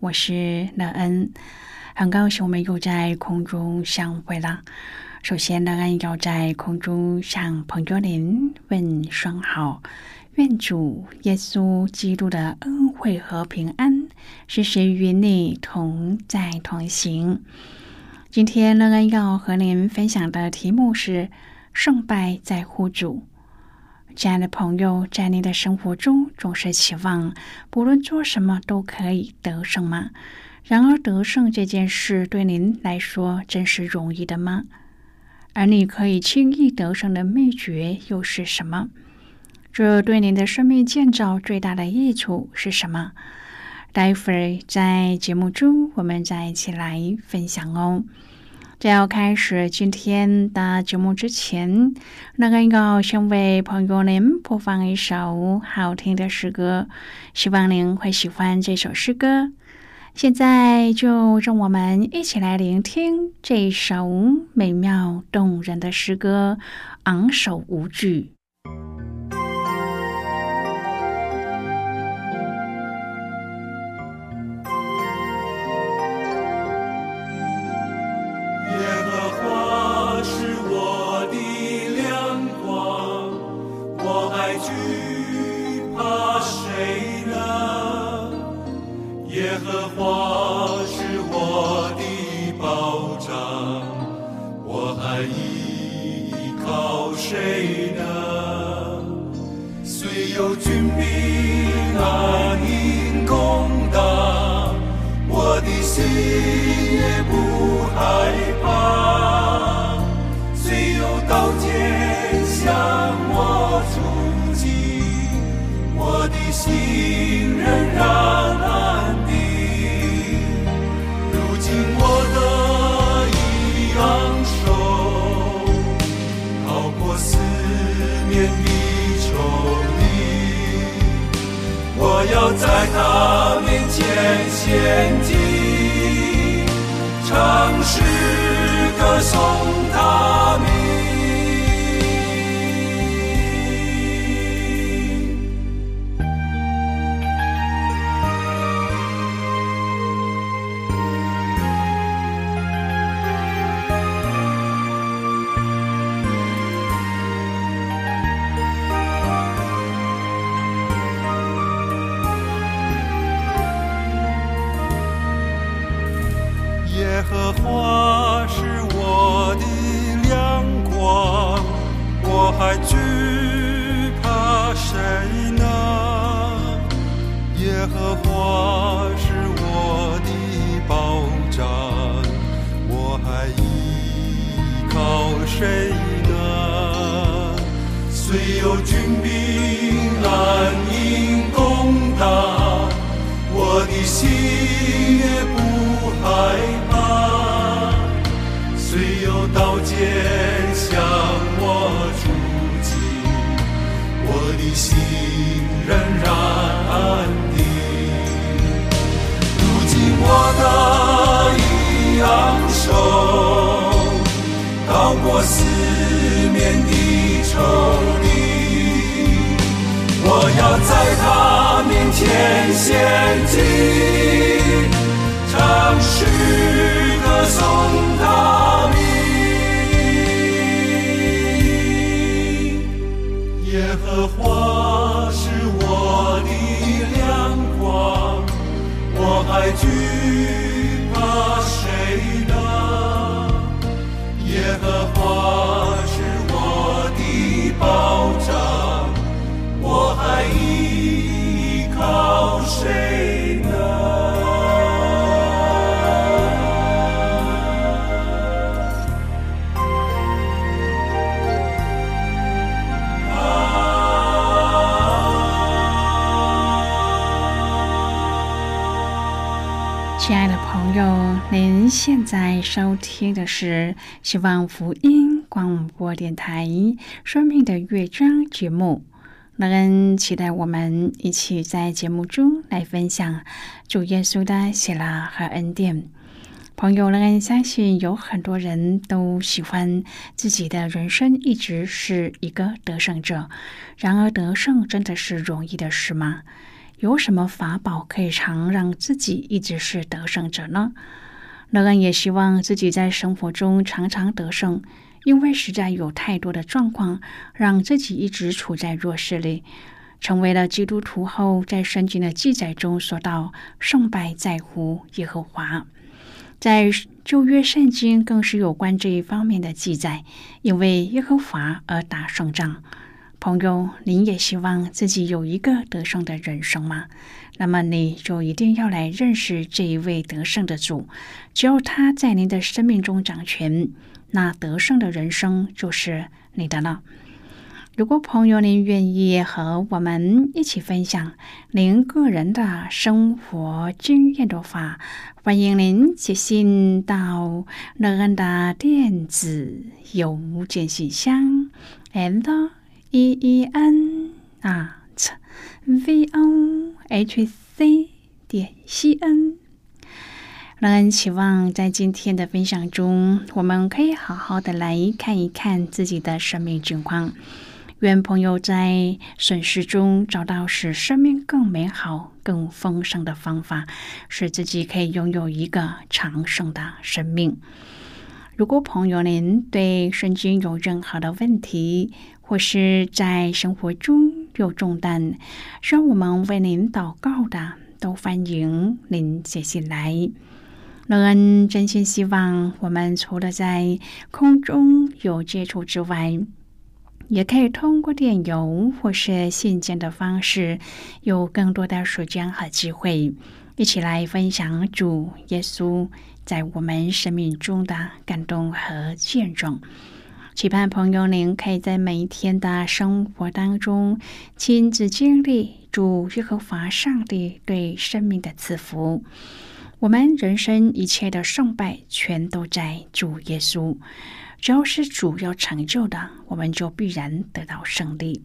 我是乐恩。很高兴我们又在空中相会了。首先，乐恩要在空中向朋友您问声好，愿主耶稣基督的恩惠和平安时时与你同在同行。今天，乐恩要和您分享的题目是“胜败在乎主”。亲爱的朋友，在你的生活中，总是期望不论做什么都可以得胜吗？然而，得胜这件事对您来说真是容易的吗？而你可以轻易得胜的秘诀又是什么？这对您的生命建造最大的益处是什么？待会儿在节目中，我们再一起来分享哦。在要开始今天的节目之前，那个要先为朋友您播放一首好听的诗歌，希望您会喜欢这首诗歌。现在就让我们一起来聆听这首美妙动人的诗歌，昂首无惧。谁也不害怕，虽有刀剑向我出击，我的心仍然安定。如今我得一昂首，逃过思念的愁敌。我要在他面前显。送他。高过四面的丘陵，我要。在他面前献祭，唱诗歌颂他名。耶和华是我的亮光，我还惧亲爱的朋友，您现在收听的是希望福音广播电台《生命的乐章》节目。那恩期待我们一起在节目中来分享主耶稣的喜乐和恩典。朋友，乐恩相信有很多人都喜欢自己的人生一直是一个得胜者。然而，得胜真的是容易的事吗？有什么法宝可以常让自己一直是得胜者呢？乐恩也希望自己在生活中常常得胜，因为实在有太多的状况让自己一直处在弱势里。成为了基督徒后，在圣经的记载中说到：“胜败在乎耶和华。”在旧约圣经更是有关这一方面的记载，因为耶和华而打胜仗。朋友，您也希望自己有一个得胜的人生吗？那么你就一定要来认识这一位得胜的主。只要他在您的生命中掌权，那得胜的人生就是你的了。如果朋友您愿意和我们一起分享您个人的生活经验的话，欢迎您写信到乐恩的电子邮件信箱，and。E e n 啊，v o h c 点 c n。让人期望在今天的分享中，我们可以好好的来看一看自己的生命情况。愿朋友在损失中找到使生命更美好、更丰盛的方法，使自己可以拥有一个长盛的生命。如果朋友您对圣经有任何的问题，或是在生活中有重担，需要我们为您祷告的，都欢迎您写信来。乐恩真心希望，我们除了在空中有接触之外，也可以通过电邮或是信件的方式，有更多的时间和机会，一起来分享主耶稣在我们生命中的感动和见证。期盼朋友，您可以在每一天的生活当中亲自经历主耶和华上帝对生命的赐福。我们人生一切的胜败，全都在主耶稣。只要是主要成就的，我们就必然得到胜利。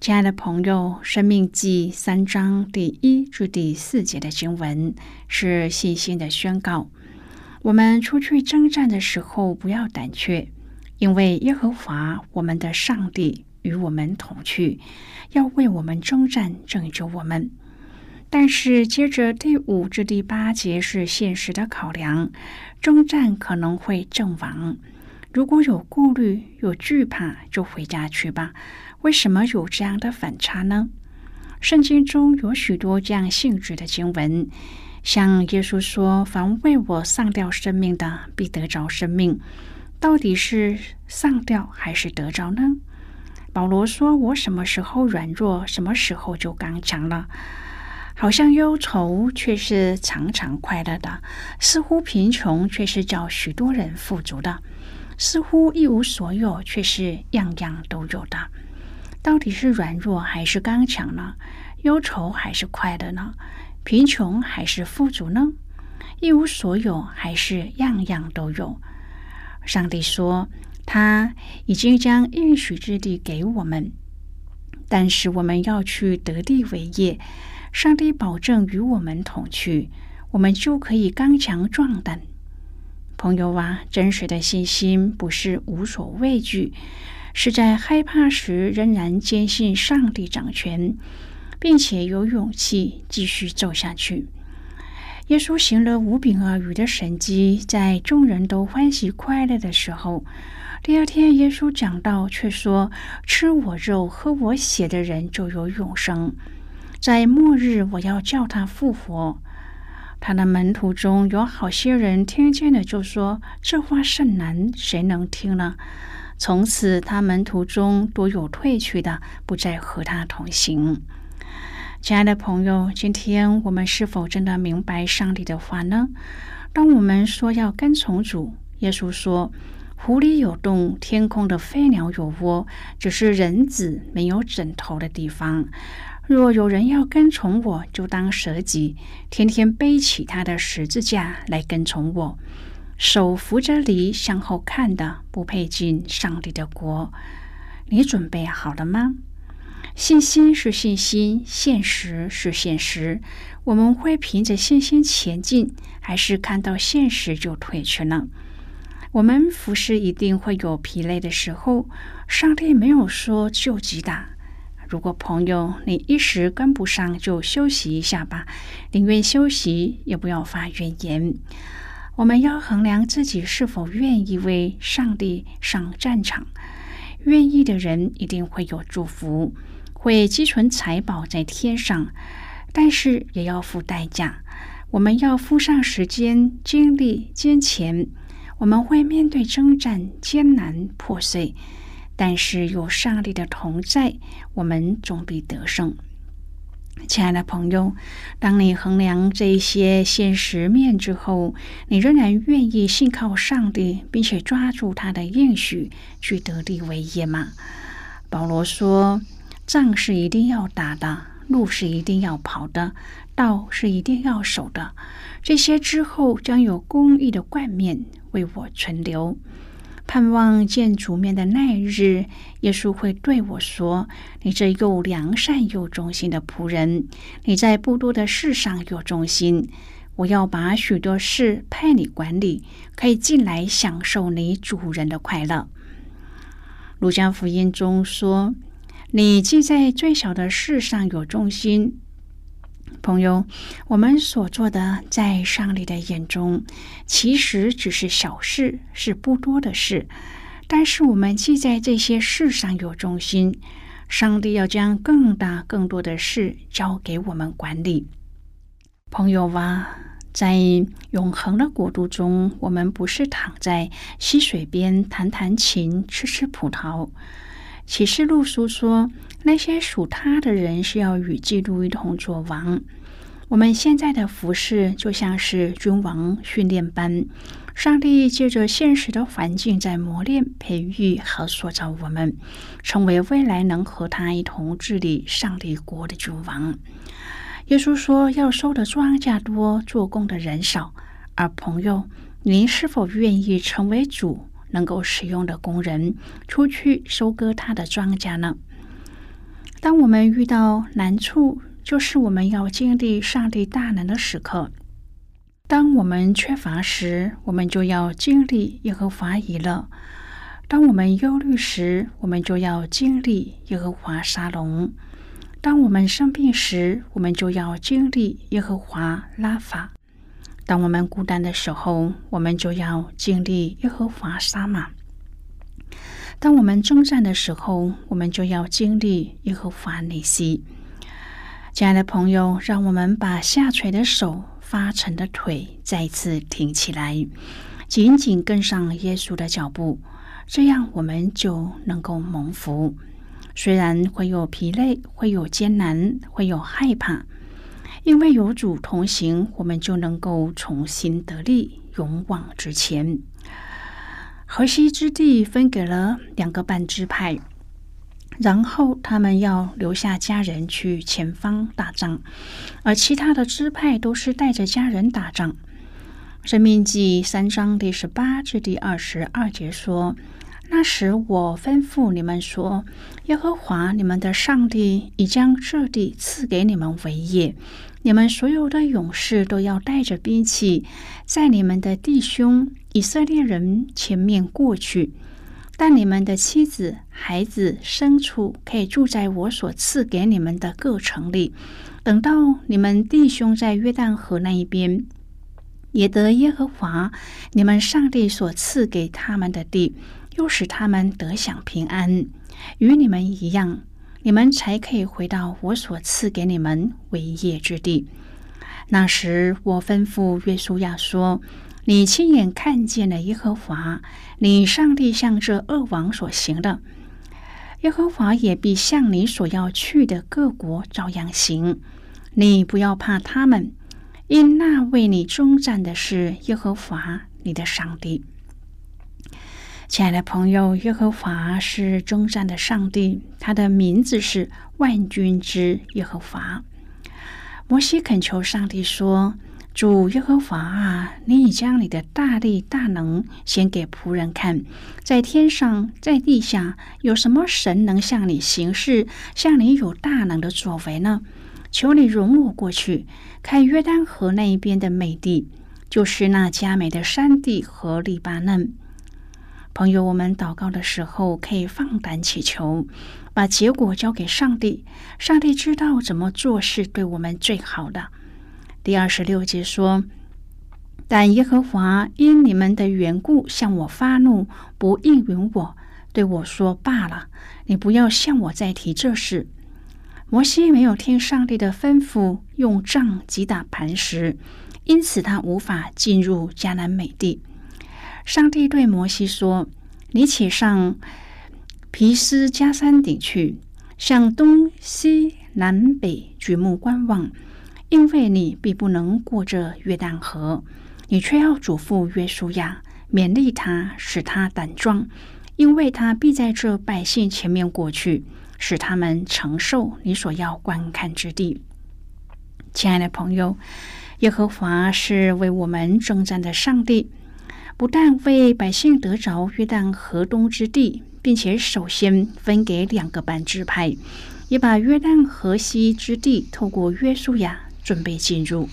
亲爱的朋友，《生命记》三章第一至第四节的经文是信心的宣告。我们出去征战的时候，不要胆怯。因为耶和华我们的上帝与我们同去，要为我们征战，拯救我们。但是接着第五至第八节是现实的考量，征战可能会阵亡。如果有顾虑、有惧怕，就回家去吧。为什么有这样的反差呢？圣经中有许多这样性质的经文，像耶稣说：“凡为我丧掉生命的，必得着生命。”到底是上吊还是得着呢？保罗说：“我什么时候软弱，什么时候就刚强了。好像忧愁却是常常快乐的，似乎贫穷却是叫许多人富足的，似乎一无所有却是样样都有的。到底是软弱还是刚强呢？忧愁还是快乐呢？贫穷还是富足呢？一无所有还是样样都有？”上帝说：“他已经将应许之地给我们，但是我们要去得地为业。上帝保证与我们同去，我们就可以刚强壮胆。朋友啊，真实的信心不是无所畏惧，是在害怕时仍然坚信上帝掌权，并且有勇气继续走下去。”耶稣行了无饼二鱼的神迹，在众人都欢喜快乐的时候，第二天耶稣讲道，却说：“吃我肉、喝我血的人就有永生，在末日我要叫他复活。”他的门徒中有好些人听见了，就说：“这话甚难，谁能听呢？”从此，他门徒中多有退去的，不再和他同行。亲爱的朋友，今天我们是否真的明白上帝的话呢？当我们说要跟从主，耶稣说：“湖里有洞，天空的飞鸟有窝，只是人子没有枕头的地方。”若有人要跟从我，就当舍己，天天背起他的十字架来跟从我。手扶着犁向后看的，不配进上帝的国。你准备好了吗？信心是信心，现实是现实。我们会凭着信心前进，还是看到现实就退却呢？我们服侍一定会有疲累的时候，上帝没有说就击打。如果朋友你一时跟不上，就休息一下吧，宁愿休息也不要发怨言。我们要衡量自己是否愿意为上帝上战场。愿意的人一定会有祝福。会积存财宝在天上，但是也要付代价。我们要付上时间、精力、金钱。我们会面对征战、艰难、破碎，但是有上帝的同在，我们总比得胜。亲爱的朋友，当你衡量这些现实面之后，你仍然愿意信靠上帝，并且抓住他的应许，去得地为业吗？保罗说。仗是一定要打的，路是一定要跑的，道是一定要守的。这些之后将有公义的冠冕为我存留。盼望见主面的那日，耶稣会对我说：“你这又良善又忠心的仆人，你在不多的事上有忠心，我要把许多事派你管理，可以进来享受你主人的快乐。”路加福音中说。你既在最小的事上有重心，朋友，我们所做的，在上帝的眼中，其实只是小事，是不多的事。但是我们既在这些事上有重心，上帝要将更大、更多的事交给我们管理。朋友啊，在永恒的国度中，我们不是躺在溪水边弹弹琴、吃吃葡萄。启示录书说，那些属他的人是要与基督一同作王。我们现在的服饰就像是君王训练班，上帝借着现实的环境在磨练、培育和塑造我们，成为未来能和他一同治理上帝国的君王。耶稣说，要收的庄稼多，做工的人少。而朋友，您是否愿意成为主？能够使用的工人出去收割他的庄稼呢？当我们遇到难处，就是我们要经历上帝大能的时刻；当我们缺乏时，我们就要经历耶和华以勒；当我们忧虑时，我们就要经历耶和华沙龙；当我们生病时，我们就要经历耶和华拉法。当我们孤单的时候，我们就要经历耶和华沙马；当我们征战的时候，我们就要经历耶和华内西。亲爱的朋友，让我们把下垂的手、发沉的腿再次挺起来，紧紧跟上耶稣的脚步，这样我们就能够蒙福。虽然会有疲累，会有艰难，会有害怕。因为有主同行，我们就能够重新得力，勇往直前。河西之地分给了两个半支派，然后他们要留下家人去前方打仗，而其他的支派都是带着家人打仗。生命记三章第十八至第二十二节说。那时，我吩咐你们说：“耶和华你们的上帝已将这地赐给你们为业，你们所有的勇士都要带着兵器，在你们的弟兄以色列人前面过去。但你们的妻子、孩子、牲畜可以住在我所赐给你们的各城里。等到你们弟兄在约旦河那一边，也得耶和华你们上帝所赐给他们的地。”又使他们得享平安，与你们一样，你们才可以回到我所赐给你们为业之地。那时，我吩咐约书亚说：“你亲眼看见了耶和华，你上帝向这恶王所行的，耶和华也必向你所要去的各国照样行。你不要怕他们，因那为你征战的是耶和华你的上帝。”亲爱的朋友，耶和华是征战的上帝，他的名字是万军之耶和华。摩西恳求上帝说：“主耶和华啊，你已将你的大力大能显给仆人看，在天上，在地下，有什么神能向你行事，像你有大能的作为呢？求你容我过去，看约旦河那一边的美地，就是那佳美的山地和黎巴嫩。”朋友，我们祷告的时候可以放胆祈求，把结果交给上帝。上帝知道怎么做是对我们最好的。第二十六节说：“但耶和华因你们的缘故向我发怒，不应允我，对我说：‘罢了，你不要向我再提这事。’”摩西没有听上帝的吩咐，用杖击打磐石，因此他无法进入迦南美地。上帝对摩西说：“你起上皮斯加山顶去，向东西南北举目观望，因为你必不能过这约旦河。你却要嘱咐约书亚，勉励他，使他胆壮，因为他必在这百姓前面过去，使他们承受你所要观看之地。”亲爱的朋友，耶和华是为我们征战的上帝。不但为百姓得着约旦河东之地，并且首先分给两个半支派，也把约旦河西之地透过约书亚准备进入。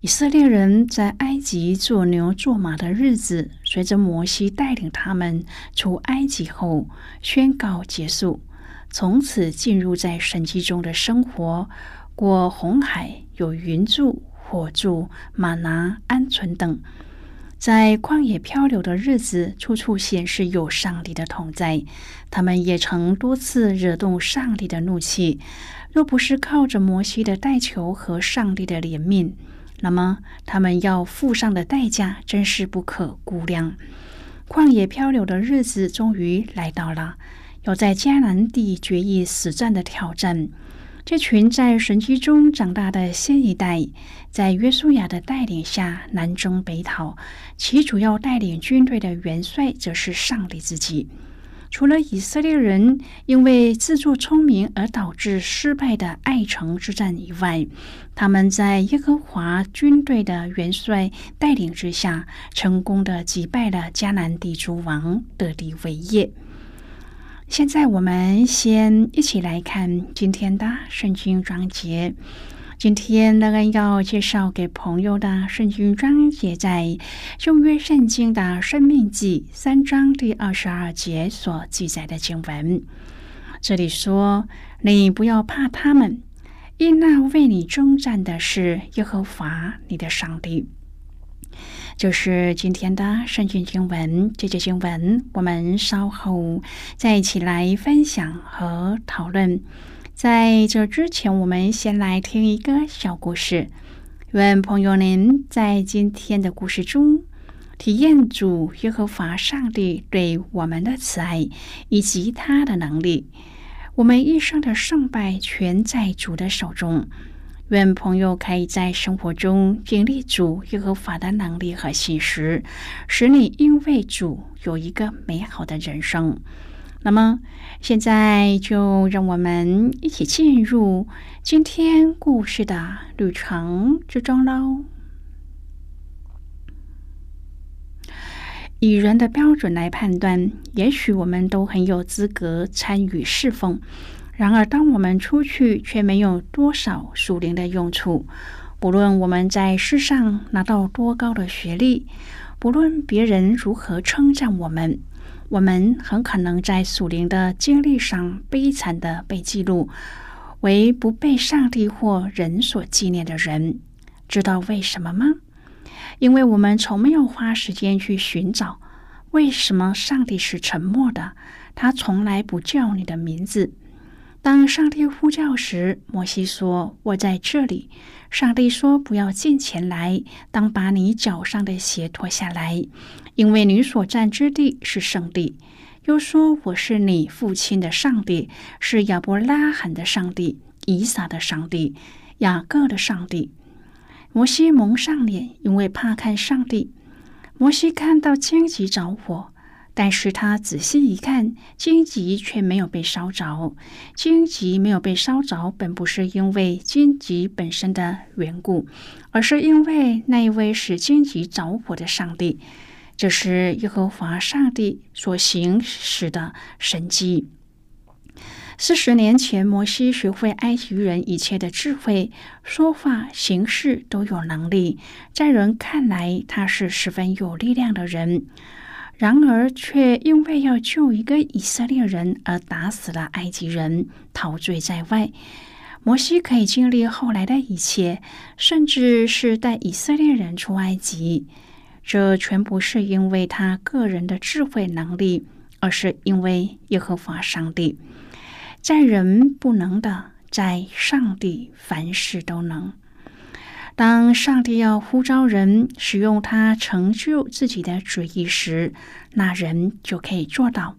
以色列人在埃及做牛做马的日子，随着摩西带领他们出埃及后宣告结束，从此进入在神迹中的生活，过红海有云柱、火柱、马拿、鹌鹑等。在旷野漂流的日子，处处显示有上帝的同在。他们也曾多次惹动上帝的怒气。若不是靠着摩西的代求和上帝的怜悯，那么他们要付上的代价真是不可估量。旷野漂流的日子终于来到了，要在迦南地决一死战的挑战。这群在神迹中长大的新一代，在约书亚的带领下南征北讨，其主要带领军队的元帅则是上帝自己。除了以色列人因为自作聪明而导致失败的爱城之战以外，他们在耶和华军队的元帅带领之下，成功的击败了迦南地诸王，得地为业。现在我们先一起来看今天的圣经章节。今天那个要介绍给朋友的圣经章节，在旧约圣经的生命记三章第二十二节所记载的经文。这里说：“你不要怕他们，因那为你征战的是耶和华你的上帝。”就是今天的圣经经文，这节经文我们稍后再一起来分享和讨论。在这之前，我们先来听一个小故事。愿朋友您在今天的故事中体验主耶和华上帝对我们的慈爱以及他的能力。我们一生的胜败全在主的手中。愿朋友可以在生活中经历主耶和华的能力和信实，使你因为主有一个美好的人生。那么，现在就让我们一起进入今天故事的旅程之中喽。以人的标准来判断，也许我们都很有资格参与侍奉。然而，当我们出去，却没有多少属灵的用处。不论我们在世上拿到多高的学历，不论别人如何称赞我们，我们很可能在属灵的经历上悲惨的被记录为不被上帝或人所纪念的人。知道为什么吗？因为我们从没有花时间去寻找为什么上帝是沉默的。他从来不叫你的名字。当上帝呼叫时，摩西说：“我在这里。”上帝说：“不要进前来，当把你脚上的鞋脱下来，因为你所站之地是圣地。”又说：“我是你父亲的上帝，是亚伯拉罕的上帝，以撒的上帝，雅各的上帝。”摩西蒙上脸，因为怕看上帝。摩西看到荆棘着火，但是他仔细一看，荆棘却没有被烧着。荆棘没有被烧着，本不是因为荆棘本身的缘故，而是因为那一位使荆棘着火的上帝，这是耶和华上帝所行使的神迹。四十年前，摩西学会埃及人一切的智慧，说话、行事都有能力，在人看来，他是十分有力量的人。然而，却因为要救一个以色列人而打死了埃及人，陶醉在外。摩西可以经历后来的一切，甚至是带以色列人出埃及，这全不是因为他个人的智慧能力，而是因为耶和华上帝。在人不能的，在上帝凡事都能。当上帝要呼召人使用他成就自己的旨意时，那人就可以做到，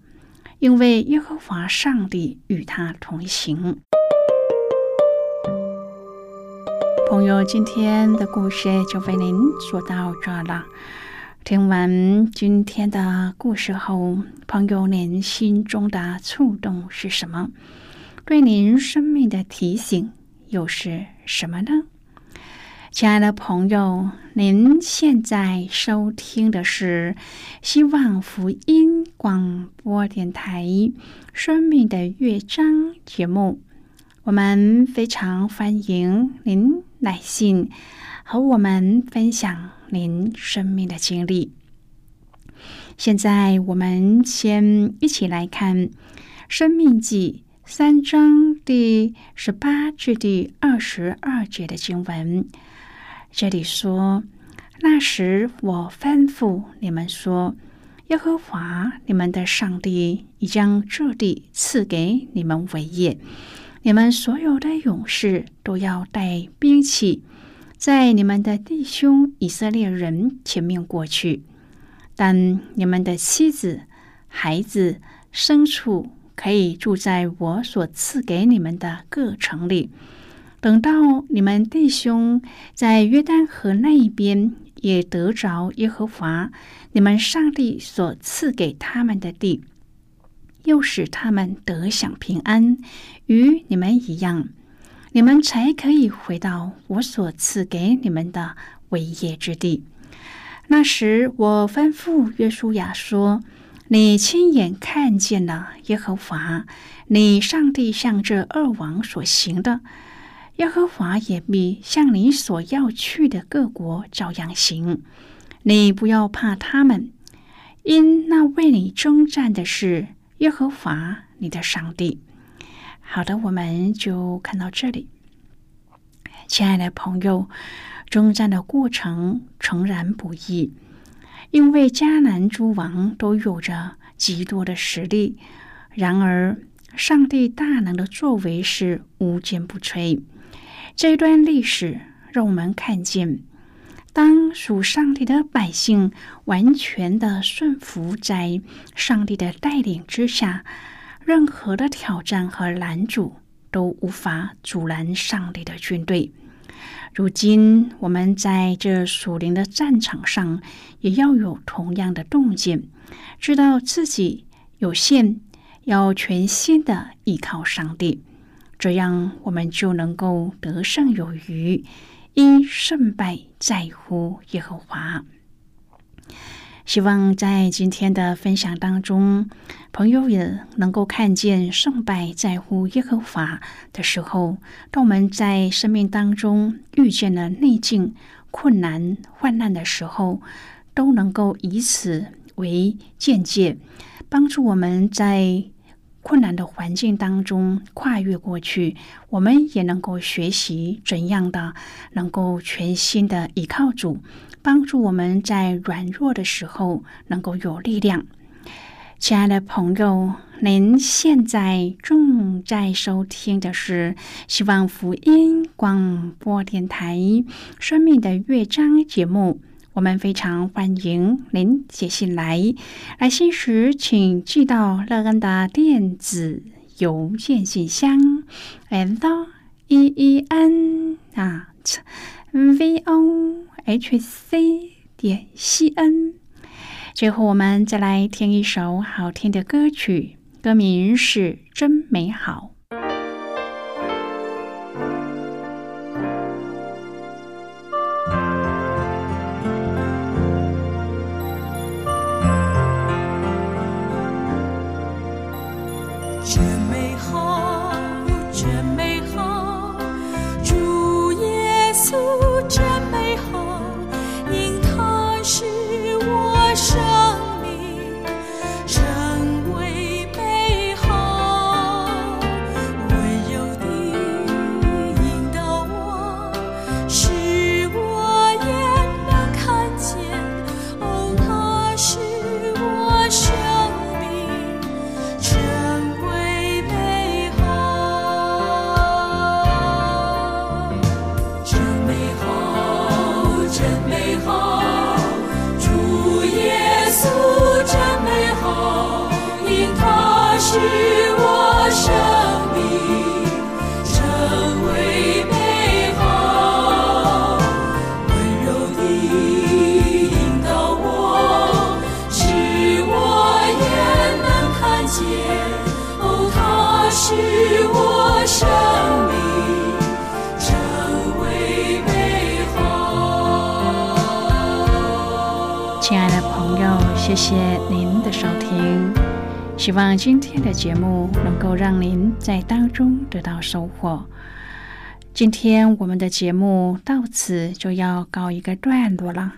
因为耶和华上帝与他同行。朋友，今天的故事就为您说到这了。听完今天的故事后，朋友您心中的触动是什么？对您生命的提醒又是什么呢？亲爱的朋友，您现在收听的是希望福音广播电台《生命的乐章》节目。我们非常欢迎您来信和我们分享您生命的经历。现在，我们先一起来看《生命记》三章第十八至第二十二节的经文。这里说：“那时我吩咐你们说，耶和华你们的上帝已将这地赐给你们为业。你们所有的勇士都要带兵器，在你们的弟兄以色列人前面过去。但你们的妻子、孩子、牲畜可以住在我所赐给你们的各城里。”等到你们弟兄在约旦河那一边也得着耶和华你们上帝所赐给他们的地，又使他们得享平安，与你们一样，你们才可以回到我所赐给你们的伟业之地。那时，我吩咐约书亚说：“你亲眼看见了耶和华你上帝向这二王所行的。”耶和华也必向你所要去的各国照样行。你不要怕他们，因那为你征战的是耶和华你的上帝。好的，我们就看到这里。亲爱的朋友，征战的过程诚然不易，因为迦南诸王都有着极多的实力。然而，上帝大能的作为是无坚不摧。这段历史让我们看见，当属上帝的百姓完全的顺服在上帝的带领之下，任何的挑战和拦阻都无法阻拦上帝的军队。如今，我们在这属灵的战场上，也要有同样的洞见，知道自己有限，要全心的依靠上帝。这样，我们就能够得胜有余，因胜败在乎耶和华。希望在今天的分享当中，朋友也能够看见胜败在乎耶和华的时候，当我们在生命当中遇见了逆境、困难、患难的时候，都能够以此为见解，帮助我们在。困难的环境当中跨越过去，我们也能够学习怎样的能够全心的依靠主，帮助我们在软弱的时候能够有力量。亲爱的朋友，您现在正在收听的是希望福音广播电台《生命的乐章》节目。我们非常欢迎您写信来，来信时请寄到乐恩的电子邮件信箱，l e e n at v o h c 点 c n。最后，我们再来听一首好听的歌曲，歌名是《真美好》。谢谢您的收听，希望今天的节目能够让您在当中得到收获。今天我们的节目到此就要告一个段落了，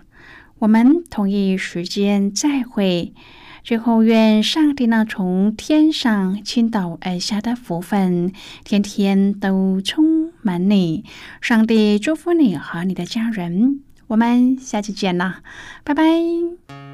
我们同一时间再会。最后，愿上帝那从天上倾倒而下的福分，天天都充满你。上帝祝福你和你的家人，我们下期见啦，拜拜。